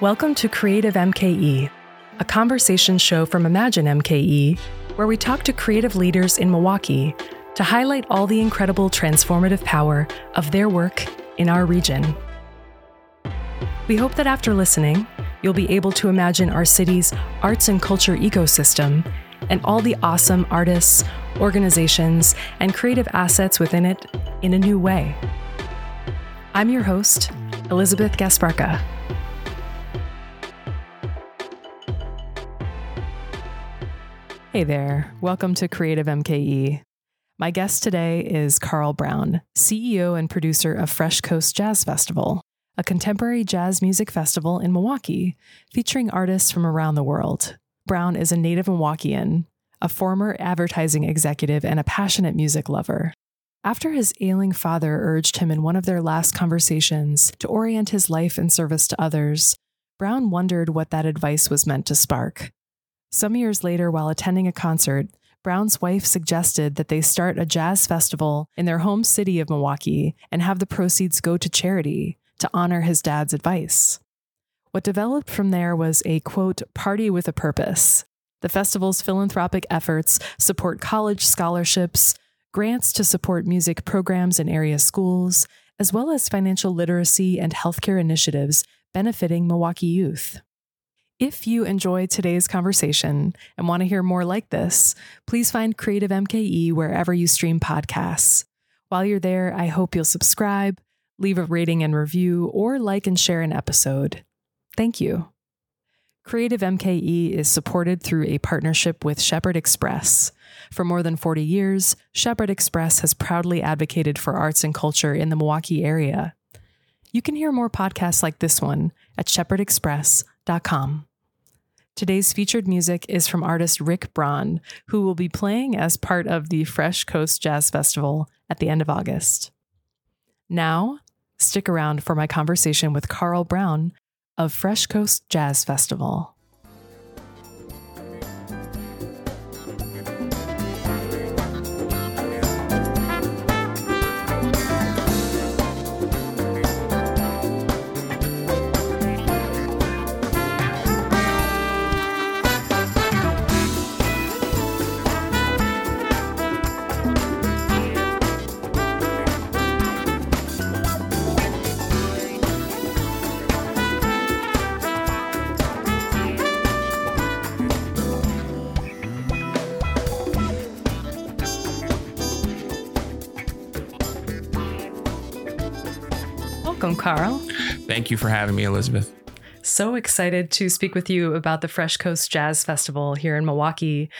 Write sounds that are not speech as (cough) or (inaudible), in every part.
Welcome to Creative MKE, a conversation show from Imagine MKE, where we talk to creative leaders in Milwaukee to highlight all the incredible transformative power of their work in our region. We hope that after listening, you'll be able to imagine our city's arts and culture ecosystem and all the awesome artists, organizations, and creative assets within it in a new way. I'm your host, Elizabeth Gasparka. Hey there, welcome to Creative MKE. My guest today is Carl Brown, CEO and producer of Fresh Coast Jazz Festival, a contemporary jazz music festival in Milwaukee featuring artists from around the world. Brown is a native Milwaukeean, a former advertising executive, and a passionate music lover. After his ailing father urged him in one of their last conversations to orient his life in service to others, Brown wondered what that advice was meant to spark. Some years later, while attending a concert, Brown's wife suggested that they start a jazz festival in their home city of Milwaukee and have the proceeds go to charity to honor his dad's advice. What developed from there was a quote, party with a purpose. The festival's philanthropic efforts support college scholarships, grants to support music programs in area schools, as well as financial literacy and healthcare initiatives benefiting Milwaukee youth. If you enjoyed today's conversation and want to hear more like this, please find Creative MKE wherever you stream podcasts. While you're there, I hope you'll subscribe, leave a rating and review, or like and share an episode. Thank you. Creative MKE is supported through a partnership with Shepherd Express. For more than 40 years, Shepherd Express has proudly advocated for arts and culture in the Milwaukee area. You can hear more podcasts like this one at shepherdexpress.com. Today's featured music is from artist Rick Braun, who will be playing as part of the Fresh Coast Jazz Festival at the end of August. Now, stick around for my conversation with Carl Brown of Fresh Coast Jazz Festival. Carl. Thank you for having me, Elizabeth. So excited to speak with you about the Fresh Coast Jazz Festival here in Milwaukee.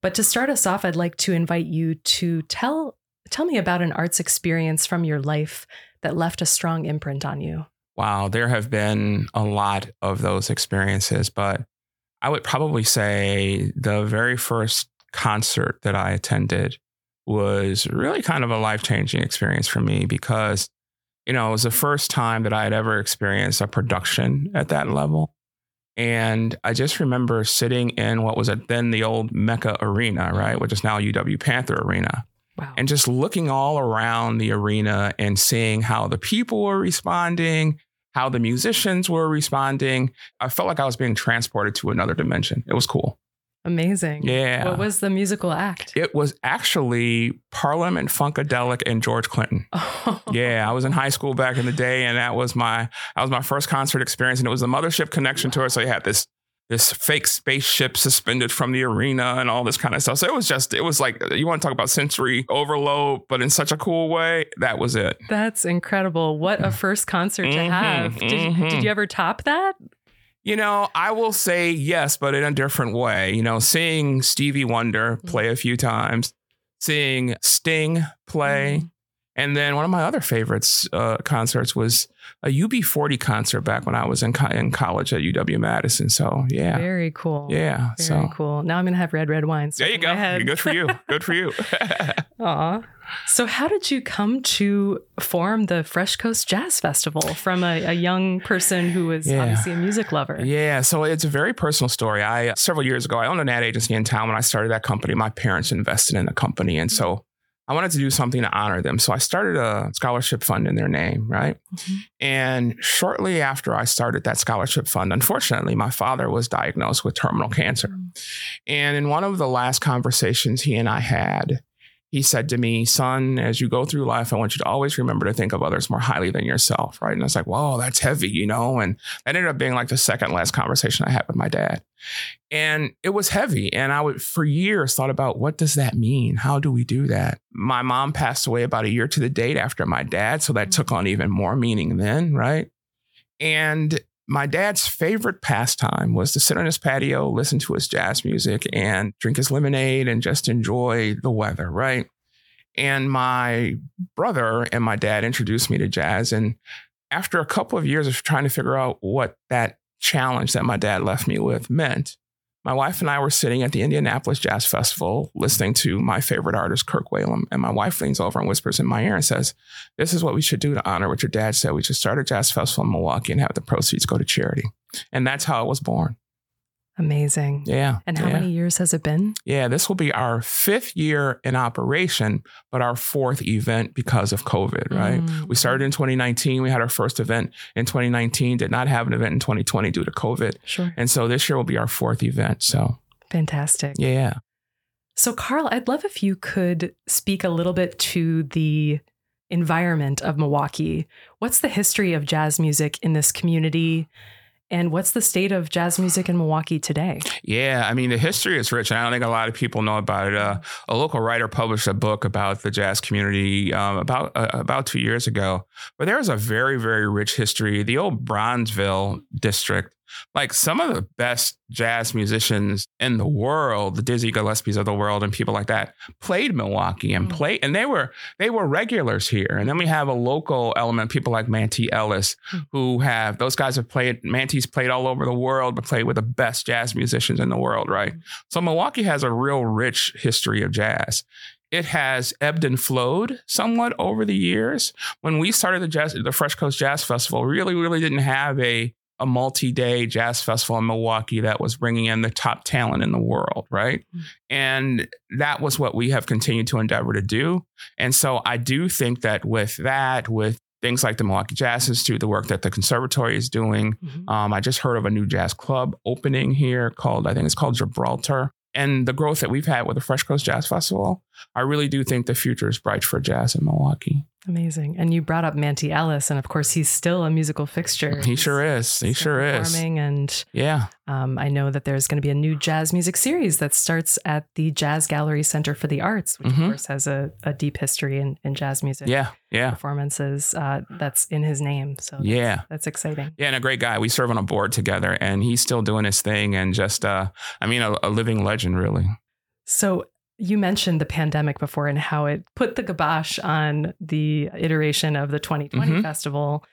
But to start us off, I'd like to invite you to tell tell me about an arts experience from your life that left a strong imprint on you. Wow, there have been a lot of those experiences, but I would probably say the very first concert that I attended was really kind of a life changing experience for me because you know, it was the first time that I had ever experienced a production at that level. And I just remember sitting in what was at then the old Mecca Arena, right, which is now UW Panther Arena. Wow. And just looking all around the arena and seeing how the people were responding, how the musicians were responding, I felt like I was being transported to another dimension. It was cool. Amazing. Yeah. What was the musical act? It was actually Parliament Funkadelic and George Clinton. (laughs) Oh. Yeah, I was in high school back in the day, and that was my that was my first concert experience, and it was the Mothership Connection tour. So you had this this fake spaceship suspended from the arena and all this kind of stuff. So it was just it was like you want to talk about sensory overload, but in such a cool way. That was it. That's incredible. What a first concert to Mhm, have. Did, mhm. did you ever top that? You know, I will say yes, but in a different way. You know, seeing Stevie Wonder play a few times, seeing Sting play, and then one of my other favorites uh, concerts was a UB40 concert back when I was in, co- in college at UW Madison. So yeah, Very cool. yeah. Very so cool. Now I'm going to have red, red wine. there you stuck in my go. Good for you. Good for you. (laughs) Aw. So, how did you come to form the Fresh Coast Jazz Festival from a, a young person who was Yeah. obviously a music lover? Yeah, so it's a very personal story. I several years ago, I owned an ad agency in town. When I started that company, my parents invested in the company, and so I wanted to do something to honor them. So I started a scholarship fund in their name, right? Mm-hmm. And shortly after I started that scholarship fund, unfortunately, my father was diagnosed with terminal cancer. Mm-hmm. And in one of the last conversations he and I had, he said to me, son, as you go through life, I want you to always remember to think of others more highly than yourself. Right. And I was like, whoa, that's heavy, you know? And that ended up being like the second last conversation I had with my dad. And it was heavy. And I would, for years, thought about what does that mean? How do we do that? My mom passed away about a year to the date after my dad. So that mm. took on even more meaning then. Right. And my dad's favorite pastime was to sit on his patio, listen to his jazz music, and drink his lemonade and just enjoy the weather, right? And my brother and my dad introduced me to jazz. And after a couple of years of trying to figure out what that challenge that my dad left me with meant, my wife and I were sitting at the Indianapolis Jazz Festival listening to my favorite artist, Kirk Whalum. And my wife leans over and whispers in my ear and says, This is what we should do to honor what your dad said. We should start a jazz festival in Milwaukee and have the proceeds go to charity. And that's how it was born. Amazing. Yeah. And how yeah. many years has it been? Yeah, this will be our fifth year in operation, but our fourth event because of COVID, right? Mm. We started in 2019. We had our first event in 2019, did not have an event in 2020 due to COVID. Sure. And so this year will be our fourth event. So fantastic. Yeah. So, Carl, I'd love if you could speak a little bit to the environment of Milwaukee. What's the history of jazz music in this community? And what's the state of jazz music in Milwaukee today? Yeah, I mean, the history is rich, and I don't think a lot of people know about it. Uh, a local writer published a book about the jazz community um, about uh, about two years ago, but there is a very, very rich history. The old Bronzeville district like some of the best jazz musicians in the world, the Dizzy Gillespies of the world and people like that, played Milwaukee and mm. played, and they were they were regulars here. And then we have a local element, people like Manty Ellis, mm. who have those guys have played. Manty's played all over the world, but played with the best jazz musicians in the world, right? Mm. So Milwaukee has a real rich history of jazz it has ebbed and flowed somewhat over the years. When we started the jazz, the Fresh Coast Jazz Festival, really, really didn't have a a multi-day jazz festival in Milwaukee that was bringing in the top talent in the world, right? Mm-hmm. And that was what we have continued to endeavor to do. And so I do think that with that, with things like the Milwaukee Jazz Institute, the work that the conservatory is doing, mm-hmm. um, I just heard of a new jazz club opening here called, I think it's called Gibraltar. And the growth that we've had with the Fresh Coast Jazz Festival, I really do think the future is bright for jazz in Milwaukee. Amazing. And you brought up Manty Ellis, and of course, he's still a musical fixture. He sure is. He sure is. And yeah, um, I know that there's going to be a new jazz music series that starts at the Jazz Gallery Center for the Arts, which mm-hmm. of course has a, a deep history in, in jazz music. Yeah, yeah. Performances uh, that's in his name. So that's, yeah, that's exciting. Yeah, and a great guy. We serve on a board together, and he's still doing his thing, and just, uh, I mean, a, a living legend, really. So you mentioned the pandemic before and how it put the kibosh on the iteration of the 2020 mm-hmm. festival.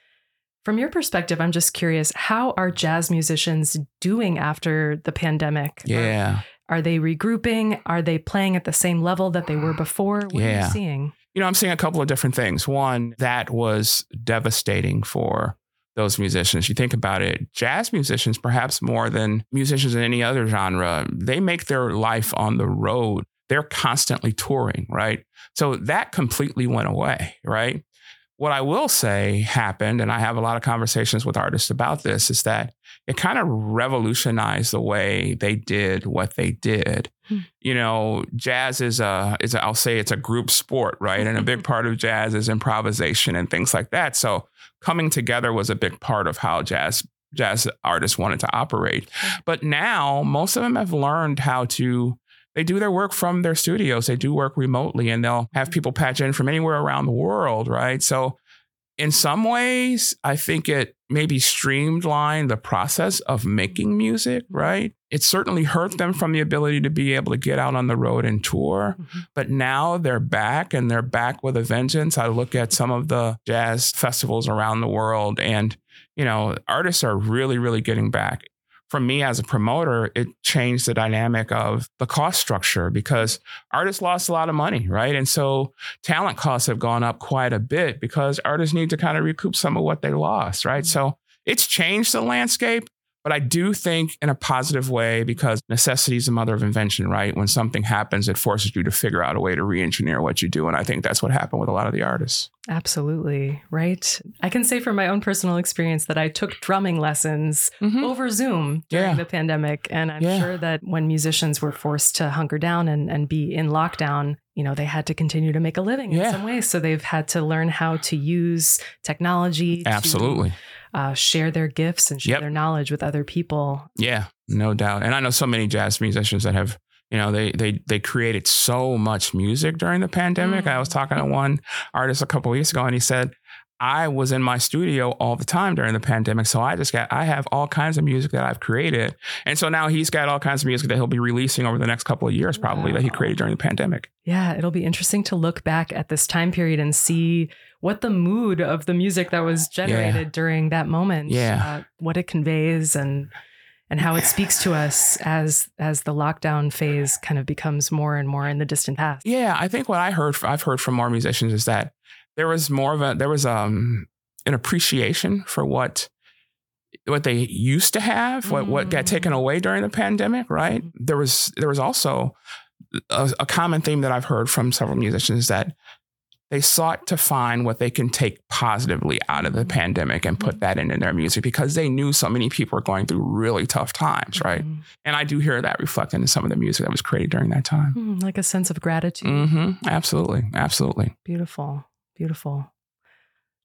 From your perspective, I'm just curious how are jazz musicians doing after the pandemic? Yeah. Are, are they regrouping? Are they playing at the same level that they were before? What yeah. are you seeing? You know, I'm seeing a couple of different things. One, that was devastating for those musicians. You think about it, jazz musicians, perhaps more than musicians in any other genre, they make their life on the road they're constantly touring, right? So that completely went away, right? What I will say happened, and I have a lot of conversations with artists about this, is that it kind of revolutionized the way they did what they did. Hmm. You know, jazz is a is a, I'll say it's a group sport, right? And a big (laughs) part of jazz is improvisation and things like that. So coming together was a big part of how jazz jazz artists wanted to operate. But now most of them have learned how to they do their work from their studios. They do work remotely and they'll have people patch in from anywhere around the world, right? So, in some ways, I think it maybe streamlined the process of making music, right? It certainly hurt them from the ability to be able to get out on the road and tour. Mm-hmm. But now they're back and they're back with a vengeance. I look at some of the jazz festivals around the world and you know, artists are really, really getting back for me as a promoter, it changed the dynamic of the cost structure because artists lost a lot of money, right? And so talent costs have gone up quite a bit because artists need to kind of recoup some of what they lost, right? Mm-hmm. So it's changed the landscape, But I do think in a positive way because necessity is the mother of invention, right? When something happens, it forces you to figure out a way to re engineer what you do. And I think that's what happened with a lot of the artists. Absolutely. Right. I can say from my own personal experience that I took drumming lessons mm-hmm. over Zoom during yeah. the pandemic. And I'm yeah. sure that when musicians were forced to hunker down and, and be in lockdown, you know, they had to continue to make a living yeah. in some way. So they've had to learn how to use technology. Absolutely. To, uh, share their gifts and share yep. their knowledge with other people. Yeah, no doubt. And I know so many jazz musicians that have you know they they they created so much music during the pandemic. Mm. I was talking to one artist a couple weeks ago, and he said. I was in my studio all the time during the pandemic. So I just got, I have all kinds of music that I've created. And so now he's got all kinds of music that he'll be releasing over the next couple of years, probably wow. that he created during the pandemic. Yeah. It'll be interesting to look back at this time period and see what the mood of the music that was generated yeah. during that moment, yeah. Uh, what it conveys and and how it speaks to us as as the lockdown phase kind of becomes more and more in the distant past. Yeah, I think what I heard I've heard from more musicians is that there was more of a there was um an appreciation for what what they used to have, mm. what what got taken mm. away during the pandemic, right? Mm. There was there was also a, a common theme that I've heard from several musicians that they sought to find what they can take positively out of the mm-hmm. pandemic and put mm-hmm. that into their music because they knew so many people were going through really tough times, right? Mm-hmm. And I do hear that reflected in some of the music that was created during that time. Mm, like a sense of gratitude. Mm-hmm. Absolutely. Absolutely. Beautiful. Beautiful.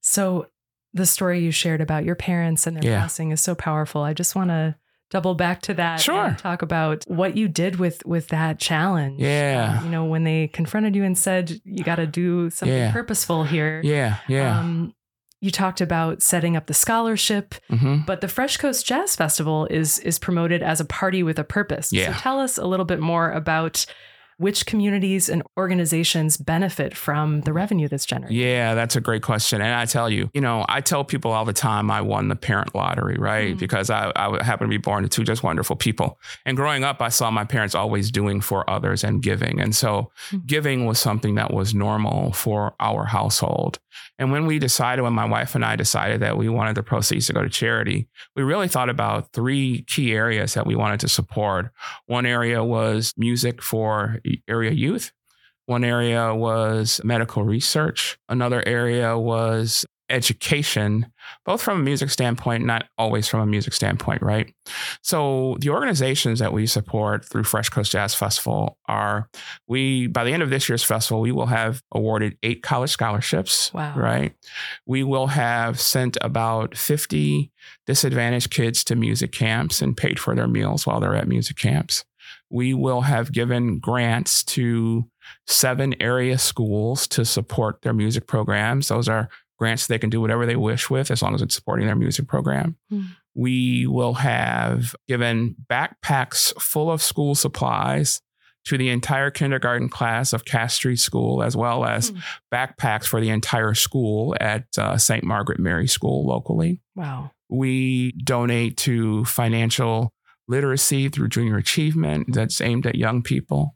So, the story you shared about your parents and their yeah. passing is so powerful. I just want to double back to that sure. talk about what you did with with that challenge. Yeah. Um, you know, when they confronted you and said you got to do something yeah. purposeful here. Yeah. Yeah. Um, you talked about setting up the scholarship, mm-hmm. but the Fresh Coast Jazz Festival is is promoted as a party with a purpose. Yeah. So tell us a little bit more about which communities and organizations benefit from the revenue that's generated? Yeah, that's a great question. And I tell you, you know, I tell people all the time I won the parent lottery, right? Mm-hmm. Because I, I happen to be born to two just wonderful people. And growing up, I saw my parents always doing for others and giving. And so mm-hmm. giving was something that was normal for our household. And when we decided, when my wife and I decided that we wanted the proceeds to go to charity, we really thought about three key areas that we wanted to support. One area was music for area youth. One area was medical research. Another area was education, both from a music standpoint, not always from a music standpoint, right? So the organizations that we support through Fresh Coast Jazz Festival are we by the end of this year's festival, we will have awarded eight college scholarships. Wow. Right. We will have sent about 50 disadvantaged kids to music camps and paid for their meals while they're at music camps. We will have given grants to seven area schools to support their music programs. Those are grants they can do whatever they wish with as long as it's supporting their music program. Mm. We will have given backpacks full of school supplies to the entire kindergarten class of Cass Street School, as well as mm. backpacks for the entire school at uh, St. Margaret Mary School locally. Wow. We donate to financial literacy through junior achievement that's aimed at young people.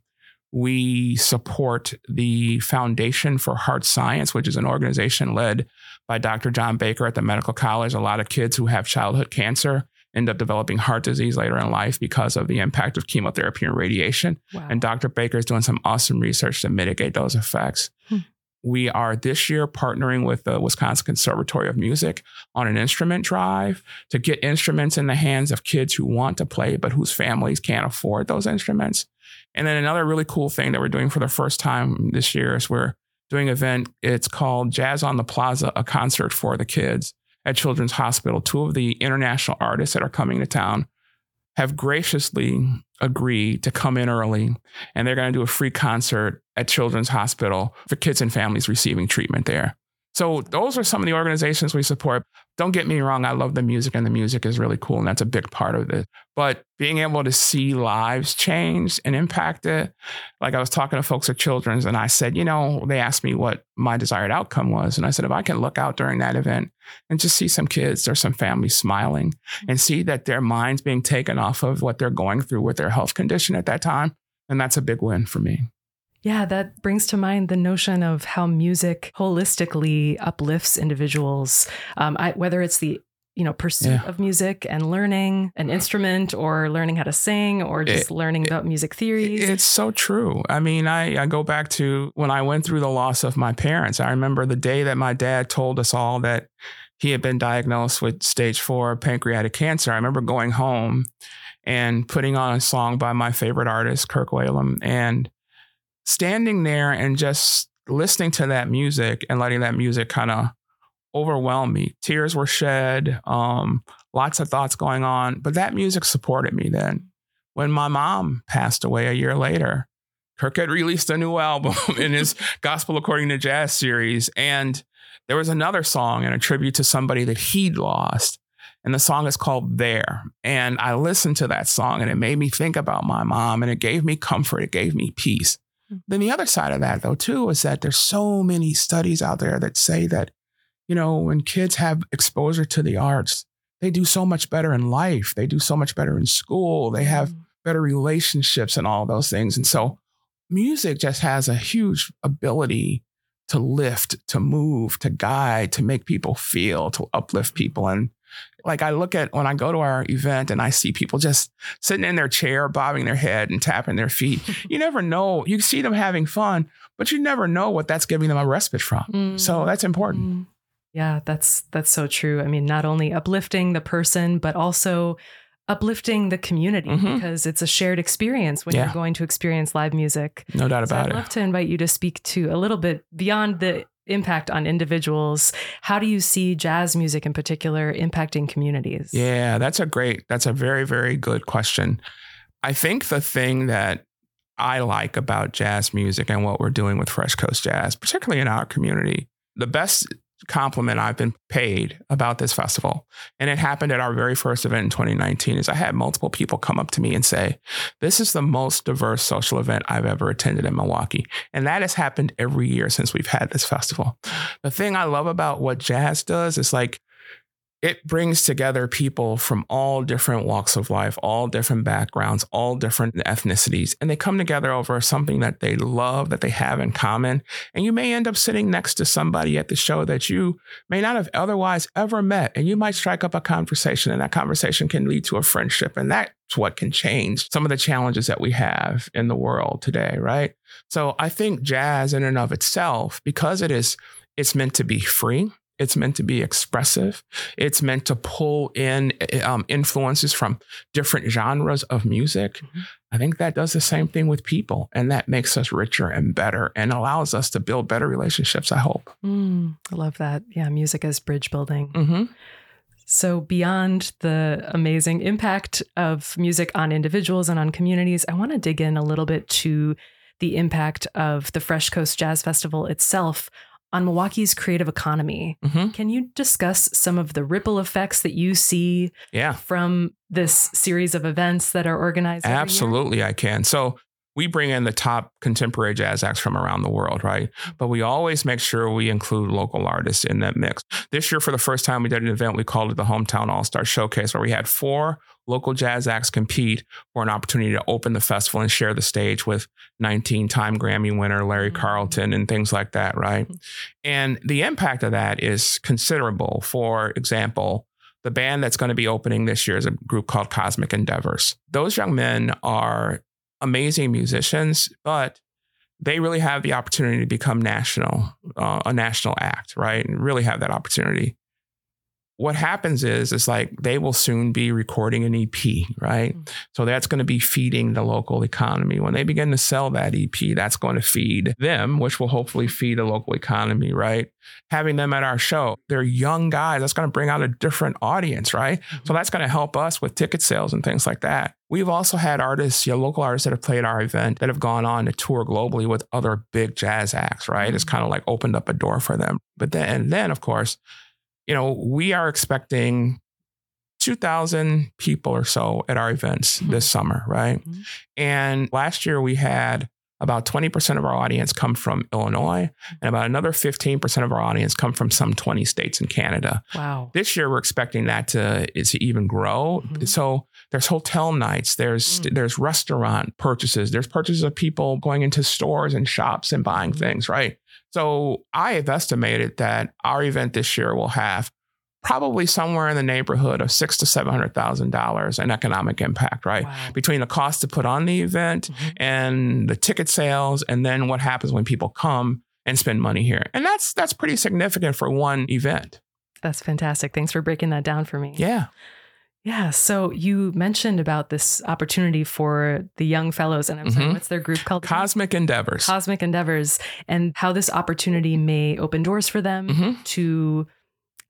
We support the Foundation for Heart Science, which is an organization led by Dr. John Baker at the medical college. A lot of kids who have childhood cancer end up developing heart disease later in life because of the impact of chemotherapy and radiation. Wow. And Dr. Baker is doing some awesome research to mitigate those effects. Hmm. We are this year partnering with the Wisconsin Conservatory of Music on an instrument drive to get instruments in the hands of kids who want to play, but whose families can't afford those instruments. And then another really cool thing that we're doing for the first time this year is we're doing an event. It's called Jazz on the Plaza, a concert for the kids at Children's Hospital. Two of the international artists that are coming to town have graciously agreed to come in early and they're going to do a free concert at Children's Hospital for kids and families receiving treatment there. So those are some of the organizations we support. Don't get me wrong, I love the music and the music is really cool and that's a big part of it. But being able to see lives change and impacted, like I was talking to folks at Children's and I said, you know, they asked me what my desired outcome was. And I said, if I can look out during that event and just see some kids or some families smiling mm-hmm. and see that their minds being taken off of what they're going through with their health condition at that time, then that's a big win for me. Yeah, that brings to mind the notion of how music holistically uplifts individuals. Um, I, whether it's the you know, pursuit Yeah. of music and learning an instrument or learning how to sing or just learning about music theories. It's so true. I mean, I, I go back to when I went through the loss of my parents. I remember the day that my dad told us all that he had been diagnosed with stage four pancreatic cancer. I remember going home and putting on a song by my favorite artist, Kirk Whalum, and standing there and just listening to that music and letting that music kind of overwhelm me. Tears were shed, um, lots of thoughts going on, but that music supported me then. When my mom passed away a year later, Kirk had released a new album (laughs) in his Gospel According to Jazz series. And there was another song and a tribute to somebody that he'd lost. And the song is called There. And I listened to that song and it made me think about my mom and it gave me comfort. It gave me peace. Mm. Then the other side of that, though, too, is that there's so many studies out there that say that, you know, when kids have exposure to the arts, they do so much better in life. They do so much better in school. They have Mm. better relationships and all those things. And so music just has a huge ability to lift, to move, to guide, to make people feel, to uplift people. And like I look at when I go to our event and I see people just sitting in their chair, bobbing their head and tapping their feet. (laughs) You never know. You see them having fun, but you never know what that's giving them a respite from. Mm. So that's important. Mm. Yeah, that's that's so true. I mean, not only uplifting the person, but also uplifting the community Mhm. because it's a shared experience when Yeah. you're going to experience live music. No doubt So about I'd it. love to invite you to speak to a little bit beyond the impact on individuals. How do you see jazz music in particular impacting communities? Yeah, that's a great, that's a very, very good question. I think the thing that I like about jazz music and what we're doing with Fresh Coast Jazz, particularly in our community, the best compliment I've been paid about this festival, and it happened at our very first event in 2019, is I had multiple people come up to me and say, This is the most diverse social event I've ever attended in Milwaukee. And that has happened every year since we've had this festival. The thing I love about what jazz does is like, it brings together people from all different walks of life, all different backgrounds, all different ethnicities, and they come together over something that they love, that they have in common. And you may end up sitting next to somebody at the show that you may not have otherwise ever met, and you might strike up a conversation, and that conversation can lead to a friendship. And that's what can change some of the challenges that we have in the world today, right? So I think jazz in and of itself, because it is, it's meant to be free. It's meant to be expressive. It's meant to pull in um, influences from different genres of music. Mhm. I think that does the same thing with people, and that makes us richer and better and allows us to build better relationships, I hope. Mm, I love that. Yeah, music as bridge building. Mm-hmm. So, beyond the amazing impact of music on individuals and on communities, I want to dig in a little bit to the impact of the Fresh Coast Jazz Festival itself on Milwaukee's creative economy. Mm-hmm. Can you discuss some of the ripple effects that you see Yeah, from this series of events that are organized? absolutely, I can. So we bring in the top contemporary jazz acts from around the world, right? But we always make sure we include local artists in that mix. This year, for the first time, we did an event we called it the Hometown All Star Showcase, where we had four local jazz acts compete for an opportunity to open the festival and share the stage with 19 time Grammy winner Larry Mhm. Carlton and things like that, right? And the impact of that is considerable. For example, the band that's going to be opening this year is a group called Cosmic Endeavors. Those young men are amazing musicians, but they really have the opportunity to become national, uh, a national act, right? And really have that opportunity. What happens is, is like they will soon be recording an EP, right? Mhm. So that's going to be feeding the local economy. When they begin to sell that EP, that's going to feed them, which will hopefully feed the local economy, right? Having them at our show, they're young guys. That's going to bring out a different audience, right? So that's going to help us with ticket sales and things like that. We've also had artists, you know, local artists that have played our event that have gone on to tour globally with other big jazz acts, right? It's Mhm. kind of like opened up a door for them. But then, and then of course, you know, we are expecting 2,000 people or so at our events Mhm. this summer, right? Mhm. And last year we had about 20% of our audience come from Illinois, and about another 15% of our audience come from some 20 states in Canada. Wow. This year, we're expecting that to, to even grow. Mhm. So there's hotel nights, there's Mm. there's restaurant purchases, there's purchases of people going into stores and shops and buying Mhm. things, right? So I have estimated that our event this year will have probably somewhere in the neighborhood of six to seven hundred thousand dollars in economic impact, right? Wow. Between the cost to put on the event Mhm. and the ticket sales, and then what happens when people come and spend money here, and that's that's pretty significant for one event. That's fantastic. Thanks for breaking that down for me. Yeah, Yeah. So you mentioned about this opportunity for the young fellows, and I'm sorry, Mhm. what's their group called? cosmic endeavors. Cosmic Endeavors, and how this opportunity may open doors for them Mhm. to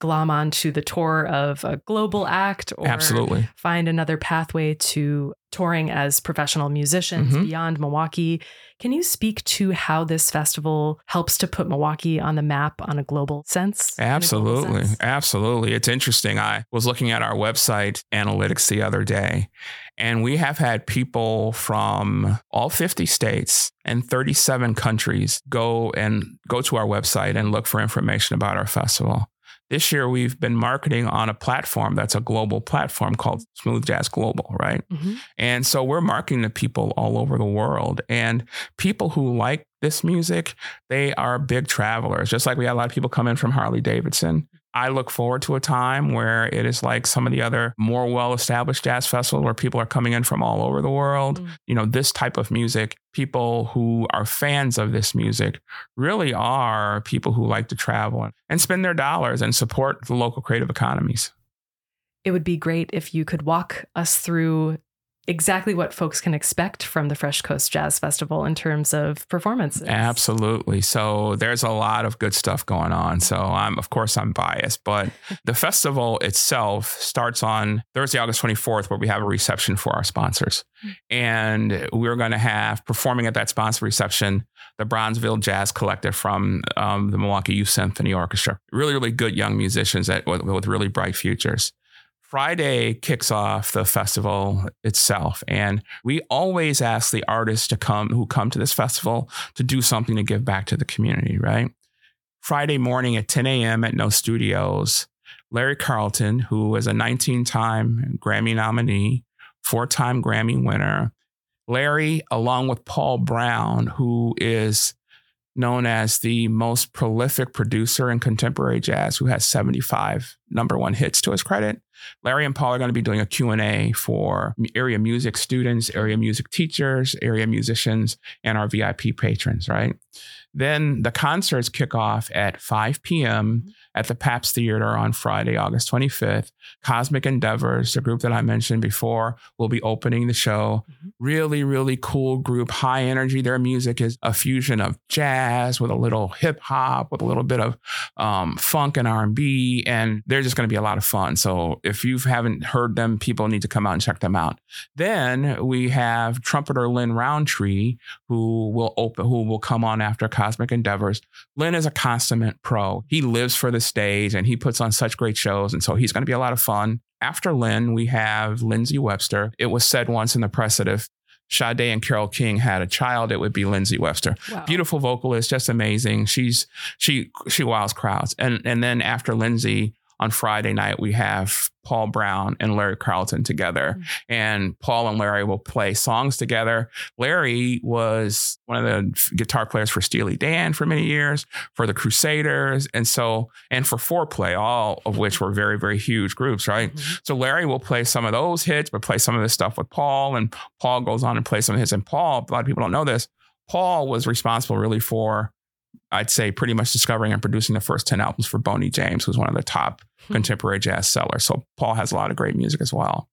glom onto the tour of a global act or Absolutely. find another pathway to touring as professional musicians Mhm. beyond Milwaukee. Can you speak to how this festival helps to put Milwaukee on the map on a global sense? in a global Absolutely. sense? Absolutely. It's interesting. I was looking at our website analytics the other day, and we have had people from all 50 states and 37 countries go and go to our website and look for information about our festival. This year, we've been marketing on a platform that's a global platform called Smooth Jazz Global, right? Mhm. And so we're marketing to people all over the world. And people who like this music, they are big travelers. Just like we had a lot of people come in from Harley Davidson. I look forward to a time where it is like some of the other more well established jazz festivals where people are coming in from all over the world. Mm. You know, this type of music, people who are fans of this music really are people who like to travel and spend their dollars and support the local creative economies. It would be great if you could walk us through exactly what folks can expect from the Fresh Coast Jazz Festival in terms of performances. Absolutely. So there's a lot of good stuff going on. So I'm, of course, I'm biased, but (laughs) the festival itself starts on Thursday, August 24th, where we have a reception for our sponsors. And we're going to have performing at that sponsor reception, the Bronzeville Jazz Collective from um, the Milwaukee Youth Symphony Orchestra. Really, really good young musicians that with, with really bright futures. Friday kicks off the festival itself, and we always ask the artists to come who come to this festival to do something to give back to the community, right? Friday morning at 10 a.m. at No Studios, Larry Carlton, who is a 19 time Grammy nominee, four time Grammy winner, Larry, along with Paul Brown, who is known as the most prolific producer in contemporary jazz who has 75 number one hits to his credit. Larry and paul are going to be doing a q&a for area music students area music teachers area musicians and our vip patrons right? Then the concerts kick off at 5 p.m at the Pabst theater on friday august 25th cosmic endeavors the group that i mentioned before will be opening the show. Mhm. really really cool group high energy. Their music is a fusion of jazz with a little hip hop with a little bit of um, funk and r&b and they're just going to be a lot of fun so if you haven't heard them people need to come out and check them out then we have trumpeter Lin Rountree who will open who will come on after cosmic endeavors Lin is a consummate pro he lives for the stage and he puts on such great shows and so he's going to be a lot of fun after Lin, we have Lindsay Webster. It was said once in the press that if Sade and Carole King had a child, it would be Lindsay Webster. Wow. Beautiful vocalist, just amazing. She's she she wows crowds. And and then after Lindsay on Friday night, we have Paul Brown and Larry Carlton together. Mm. And Paul and Larry will play songs together. Larry was one of the guitar players for Steely Dan for many years, for the Crusaders, and so and for Fourplay, all of which were very, very huge groups, right? Mhm. So Larry will play some of those hits, but play some of this stuff with Paul, and Paul goes on and plays some of his. And Paul, a lot of people don't know this. Paul was responsible really for, I'd say, pretty much discovering and producing the first ten albums for Boney James, who's one of the top Hmm. contemporary jazz sellers. So Paul has a lot of great music as well.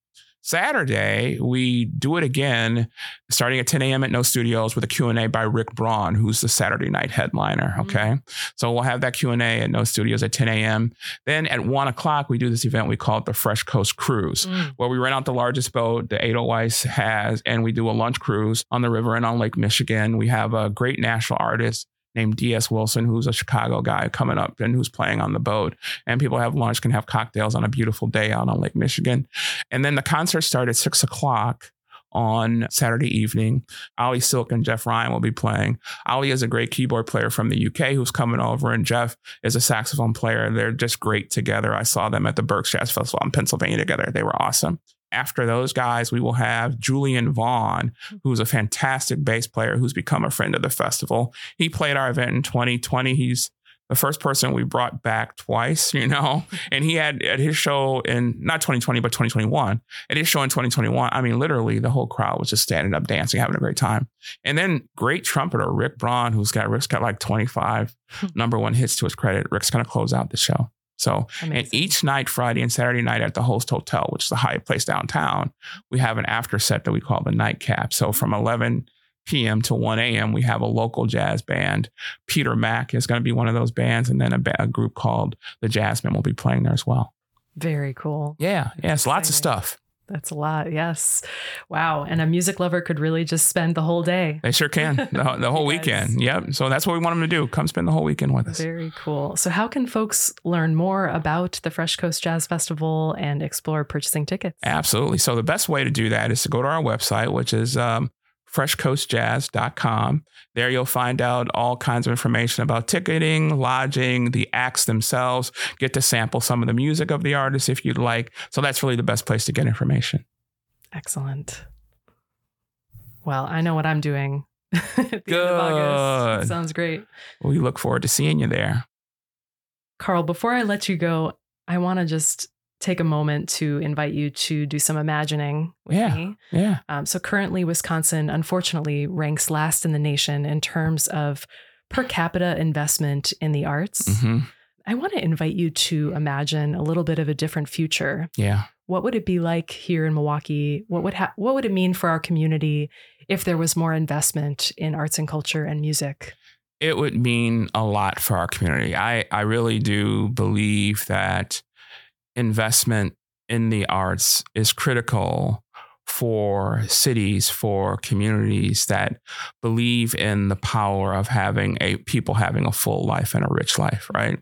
Saturday, we do it again, starting at 10 a.m. at No Studios with a Q&A by Rick Braun, who's the Saturday night headliner, okay? So we'll have that Q&A at No Studios at 10 a.m. Then at 1 o'clock, we do this event we call it the Fresh Coast Cruise Mm. where we rent out the largest boat the Edelweiss has, and we do a lunch cruise on the river and on Lake Michigan. We have a great national artist named D.S. Wilson, who's a Chicago guy coming up and who's playing on the boat. And people have lunch, can have cocktails on a beautiful day out on Lake Michigan. And then the concert started at six o'clock on Saturday evening. Oli Silk and Jeff Ryan will be playing. Oli is a great keyboard player from the UK who's coming over, and Jeff is a saxophone player. They're just great together. I saw them at the Berks Jazz Festival in Pennsylvania together. They were awesome. After those guys, we will have Julian Vaughn, who's a fantastic bass player who's become a friend of the festival. He played our event in 2020. He's the first person we brought back twice, (laughs) you know, and he had at his show in not 2020, but 2021, at his show in 2021, I mean, literally the whole crowd was just standing up, dancing, having a great time. And then great trumpeter Rick Braun, who's got, Rick's got like 25 Hmm. number one hits to his credit. Rick's going to close out the show. So, and each night, Friday and Saturday night at the Host Hotel, which is the Hyatt place downtown, we have an after set that we call the nightcap. So from 11 p.m. to 1 a.m., we have a local jazz band. Peter Mack is going to be one of those bands, and then a, ba- a group called the Jazzmen will be playing there as well. Very cool. Yeah, yes, lots of stuff. That's a lot. Yes. Wow. And a music lover could really just spend the whole day. They sure can the, the (laughs) whole weekend. Yep. So that's what we want them to do. Come spend the whole weekend with us. Very cool. So, how can folks learn more about the Fresh Coast Jazz Festival and explore purchasing tickets? Absolutely. So the best way to do that is to go to our website, which is um, freshcoastjazz.com. There you'll find out all kinds of information about ticketing, lodging, the acts themselves, get to sample some of the music of the artist if you'd like. So that's really the best place to get information. Excellent. Well, I know what I'm doing. (laughs) at the end of Good. Sounds great. We look forward to seeing you there. Carl, before I let you go, I want to just take a moment to invite you to do some imagining with Yeah. me. Yeah. Um, so currently, Wisconsin unfortunately ranks last in the nation in terms of per capita investment in the arts. hmm I want to invite you to imagine a little bit of a different future. Yeah. What would it be like here in Milwaukee? What would ha- what would it mean for our community if there was more investment in arts and culture and music? it would mean a lot for our community. I, I really do believe that investment in the arts is critical for cities, for communities that believe in the power of having a people having a full life and a rich life, right?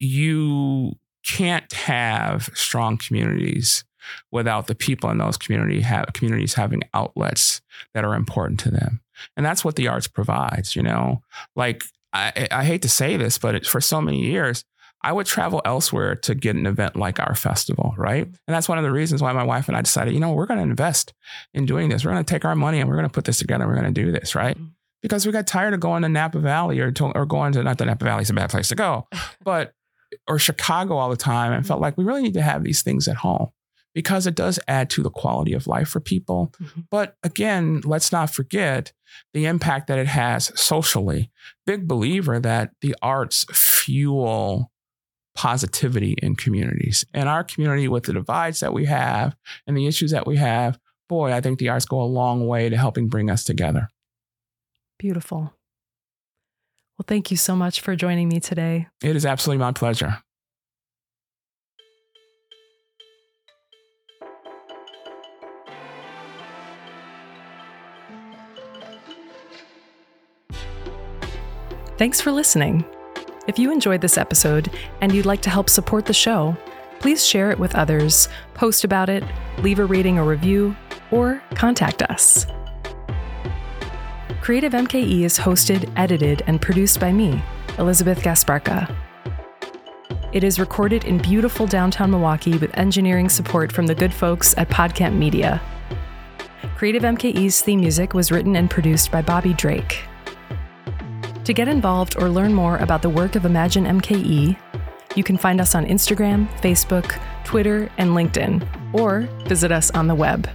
You can't have strong communities without the people in those community have, communities having outlets that are important to them. And that's what the arts provides, you know. Like I, I hate to say this, but it, for so many years, I would travel elsewhere to get an event like our festival, right? And that's one of the reasons why my wife and I decided, you know, we're going to invest in doing this. We're going to take our money and we're going to put this together. We're going to do this, right? Mhm. Because we got tired of going to Napa Valley or to, or going to not the Napa Valley is a bad place to go, (laughs) but or Chicago all the time, and felt like we really need to have these things at home because it does add to the quality of life for people. Mhm. But again, let's not forget the impact that it has socially. Big believer that the arts fuel positivity in communities. And our community, with the divides that we have and the issues that we have, boy, I think the arts go a long way to helping bring us together. Beautiful. Well, thank you so much for joining me today. It is absolutely my pleasure. Thanks for listening. If you enjoyed this episode and you'd like to help support the show, please share it with others, post about it, leave a rating or review, or contact us. Creative MKE is hosted, edited, and produced by me, Elizabeth Gasparka. It is recorded in beautiful downtown Milwaukee with engineering support from the good folks at Podcamp Media. Creative MKE's theme music was written and produced by Bobby Drake. To get involved or learn more about the work of Imagine MKE, you can find us on Instagram, Facebook, Twitter, and LinkedIn, or visit us on the web.